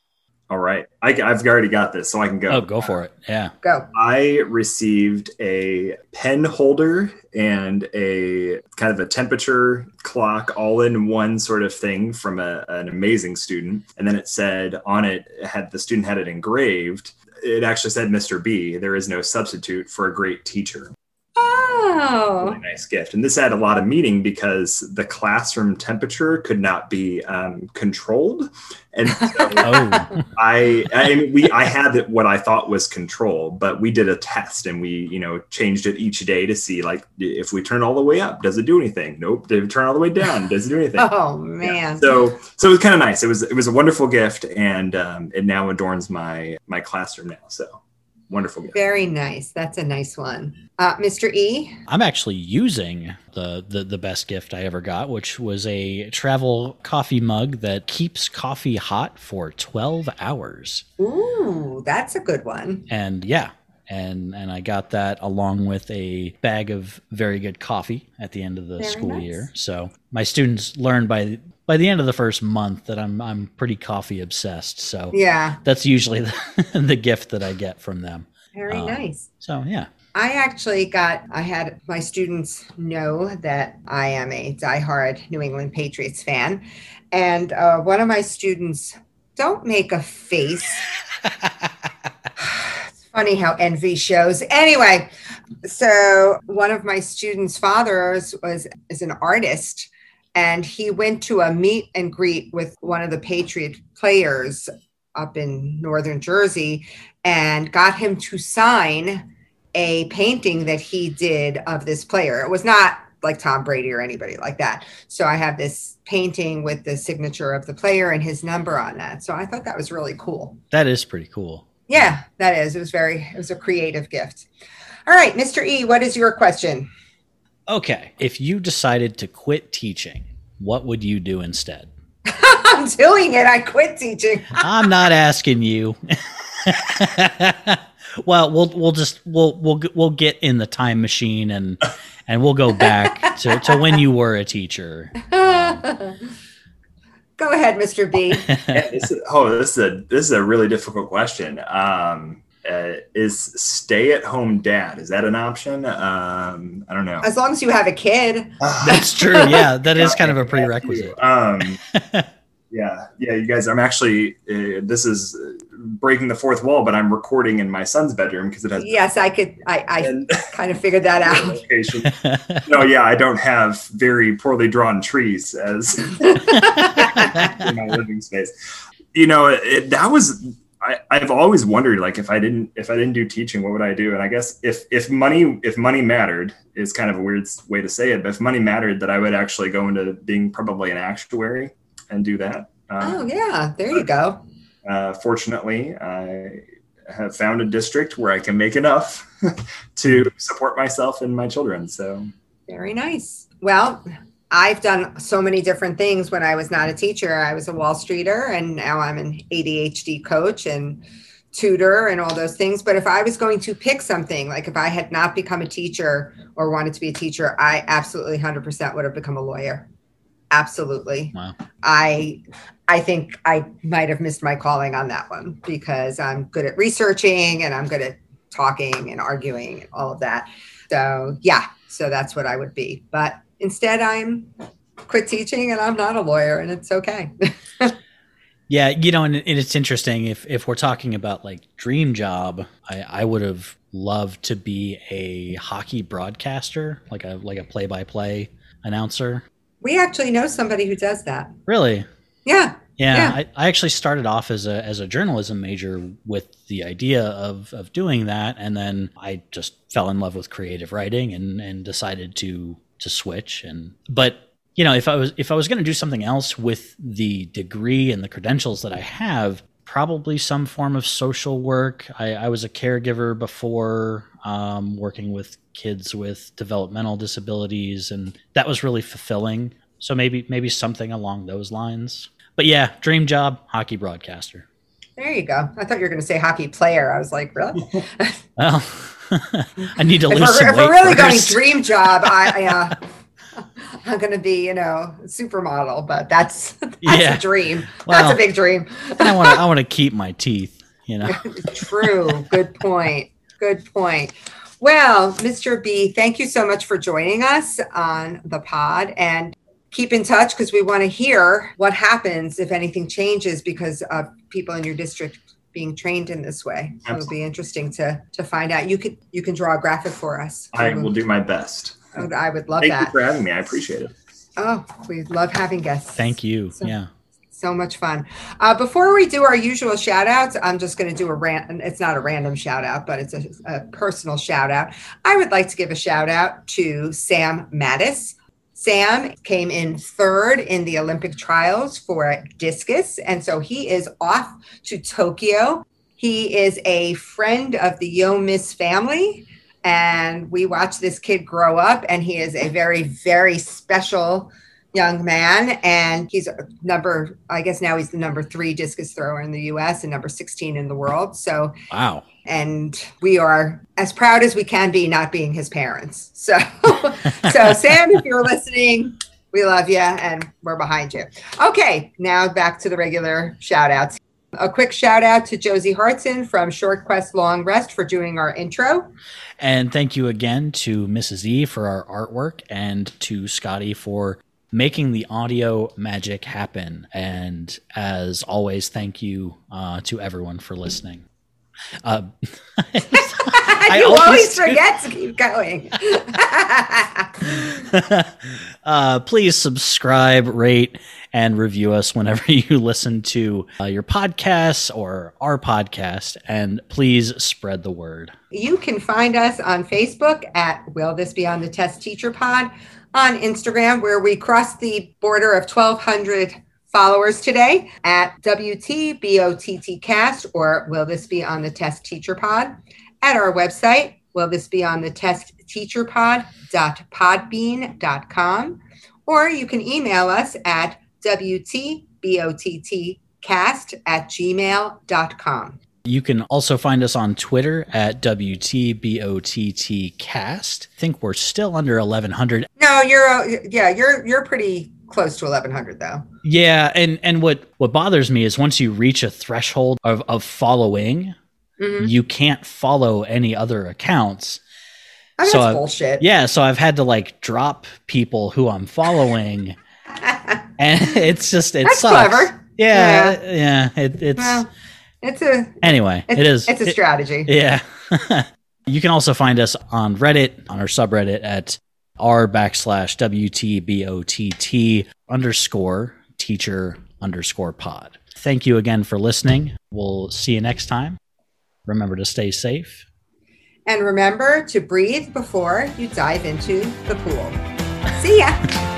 [SPEAKER 4] All right. I, have already got this, so I can go.
[SPEAKER 3] Oh, go for it. Yeah.
[SPEAKER 1] Go.
[SPEAKER 4] I received a pen holder and a kind of a temperature clock all in one sort of thing from a, an amazing student. And then it said on it, had the student had it engraved. It actually said, Mr. B, there is no substitute for a great teacher.
[SPEAKER 1] Oh.
[SPEAKER 4] Really nice gift. And this had a lot of meaning because the classroom temperature could not be um, controlled. And so oh. I, I we, I had what I thought was control, but we did a test and we, you know, changed it each day to see like if we turn all the way up, does it do anything? Nope. Did it turn all the way down? Does it do anything?
[SPEAKER 1] oh man.
[SPEAKER 4] Yeah. So, so it was kind of nice. It was, it was a wonderful gift and um, it now adorns my, my classroom now. So wonderful gift.
[SPEAKER 1] Very nice. That's a nice one. Uh, Mr. E?
[SPEAKER 3] I'm actually using the, the, the best gift I ever got, which was a travel coffee mug that keeps coffee hot for 12 hours.
[SPEAKER 1] Ooh, that's a good one.
[SPEAKER 3] And yeah, and and I got that along with a bag of very good coffee at the end of the very school nice. year. So my students learn by by the end of the first month that I'm I'm pretty coffee obsessed. So
[SPEAKER 1] yeah,
[SPEAKER 3] that's usually the, the gift that I get from them.
[SPEAKER 1] Very um, nice.
[SPEAKER 3] So yeah.
[SPEAKER 1] I actually got, I had my students know that I am a diehard New England Patriots fan. And uh, one of my students, don't make a face. it's funny how envy shows. Anyway, so one of my students' fathers was is an artist and he went to a meet and greet with one of the Patriot players up in northern Jersey and got him to sign a painting that he did of this player. It was not like Tom Brady or anybody like that. So I have this painting with the signature of the player and his number on that. So I thought that was really cool.
[SPEAKER 3] That is pretty cool.
[SPEAKER 1] Yeah, that is. It was very it was a creative gift. All right, Mr. E, what is your question?
[SPEAKER 3] Okay. If you decided to quit teaching, what would you do instead?
[SPEAKER 1] I'm doing it. I quit teaching.
[SPEAKER 3] I'm not asking you. well, we'll we'll just we'll we'll we'll get in the time machine and and we'll go back to, to when you were a teacher.
[SPEAKER 1] go ahead, Mr. B.
[SPEAKER 4] yeah, this is, oh, this is a this is a really difficult question. Um, uh, is stay at home dad. Is that an option? Um i don't know.
[SPEAKER 1] As long as you have a kid.
[SPEAKER 3] That's true. Yeah that is kind of a prerequisite.
[SPEAKER 4] um yeah yeah you guys i'm actually uh, this is breaking the fourth wall but i'm recording in my son's bedroom because it has
[SPEAKER 1] yes i could i, I and, kind of figured that out.
[SPEAKER 4] no yeah i don't have very poorly drawn trees as in my living space. You know it, that was I, I've always wondered like if I didn't if I didn't do teaching, what would I do? And I guess if if money if money mattered is kind of a weird way to say it, but if money mattered, that I would actually go into being probably an actuary and do that.
[SPEAKER 1] Uh, oh yeah, there you go.
[SPEAKER 4] Uh, fortunately, I have found a district where I can make enough to support myself and my children. So
[SPEAKER 1] very nice. Well, I've done so many different things when I was not a teacher. I was a Wall Streeter and now I'm an ADHD coach and tutor and all those things. But if I was going to pick something, like if I had not become a teacher or wanted to be a teacher, I absolutely 100% would have become a lawyer. Absolutely. Wow. I I think I might have missed my calling on that one because I'm good at researching and I'm good at talking and arguing and all of that. So, yeah, so that's what I would be. But instead, I'm quit teaching and I'm not a lawyer and it's okay.
[SPEAKER 3] yeah, you know, and, it's interesting if if we're talking about like dream job, I, I would have loved to be a hockey broadcaster, like a like a play by play announcer.
[SPEAKER 1] We actually know somebody who does that.
[SPEAKER 3] Really?
[SPEAKER 1] Yeah.
[SPEAKER 3] Yeah, yeah. I, I, actually started off as a as a journalism major with the idea of of doing that, and then I just fell in love with creative writing and and decided to to switch. And but you know, if I was if I was going to do something else with the degree and the credentials that I have, probably some form of social work. I, I was a caregiver before, um, working with kids with developmental disabilities, and that was really fulfilling. So maybe maybe something along those lines but yeah, dream job, hockey broadcaster.
[SPEAKER 1] There you go. I thought you were going to say hockey player. I was like, really?
[SPEAKER 3] well, I need to lose
[SPEAKER 1] if
[SPEAKER 3] some
[SPEAKER 1] If we're really first. going dream job, I, uh, I'm going to be, you know, supermodel. But that's that's yeah. a dream. Well, that's a big dream.
[SPEAKER 3] I want to I want to keep my teeth. You know.
[SPEAKER 1] True. Good point. Good point. Well, Mr. B, thank you so much for joining us on the pod. And keep in touch because we want to hear what happens if anything changes because of people in your district being trained in this way. So it'll be interesting to to find out. You could you can draw a graphic for us.
[SPEAKER 4] I will do my best.
[SPEAKER 1] I would love
[SPEAKER 4] Thank
[SPEAKER 1] that.
[SPEAKER 4] Thank you for having me. I appreciate it.
[SPEAKER 1] Oh, we love having guests.
[SPEAKER 3] Thank you. So, yeah.
[SPEAKER 1] So much fun. Uh, before we do our usual shout outs, I'm just going to do a rant. It's not a random shout out, but it's a, a personal shout out. I would like to give a shout out to Sam Mattis Sam came in third in the Olympic trials for discus. And so he is off to Tokyo. He is a friend of the Yo Miss family. And we watch this kid grow up, and he is a very, very special young man. And he's number, I guess now he's the number three discus thrower in the US and number 16 in the world. So,
[SPEAKER 3] wow
[SPEAKER 1] and we are as proud as we can be not being his parents so so sam if you're listening we love you and we're behind you okay now back to the regular shout outs a quick shout out to josie hartson from short quest long rest for doing our intro
[SPEAKER 3] and thank you again to mrs e for our artwork and to scotty for making the audio magic happen and as always thank you uh, to everyone for listening uh,
[SPEAKER 1] you always, always forget to keep going.
[SPEAKER 3] uh, please subscribe, rate, and review us whenever you listen to uh, your podcasts or our podcast. And please spread the word.
[SPEAKER 1] You can find us on Facebook at Will This Be on the Test Teacher Pod, on Instagram, where we crossed the border of 1,200 followers today at WTBOTTcast, or will this be on the Test Teacher Pod? At our website, will this be on the Test Teacher Pod.podbean.com? Or you can email us at WTBOTTcast at gmail.com.
[SPEAKER 3] You can also find us on Twitter at WTBOTTcast. I think we're still under 1100.
[SPEAKER 1] No, you're uh, yeah, you're you're pretty close to 1100 though.
[SPEAKER 3] Yeah, and and what what bothers me is once you reach a threshold of of following, mm-hmm. you can't follow any other accounts.
[SPEAKER 1] I mean, so that's bullshit.
[SPEAKER 3] Yeah, so I've had to like drop people who I'm following, and it's just it
[SPEAKER 1] that's
[SPEAKER 3] sucks.
[SPEAKER 1] clever.
[SPEAKER 3] Yeah, yeah, yeah it, it's
[SPEAKER 1] well, it's a
[SPEAKER 3] anyway.
[SPEAKER 1] It's,
[SPEAKER 3] it is.
[SPEAKER 1] It's a strategy.
[SPEAKER 3] It, yeah. you can also find us on Reddit on our subreddit at r backslash WTBOTT underscore teacher underscore pod. Thank you again for listening. We'll see you next time. Remember to stay safe.
[SPEAKER 1] And remember to breathe before you dive into the pool. See ya.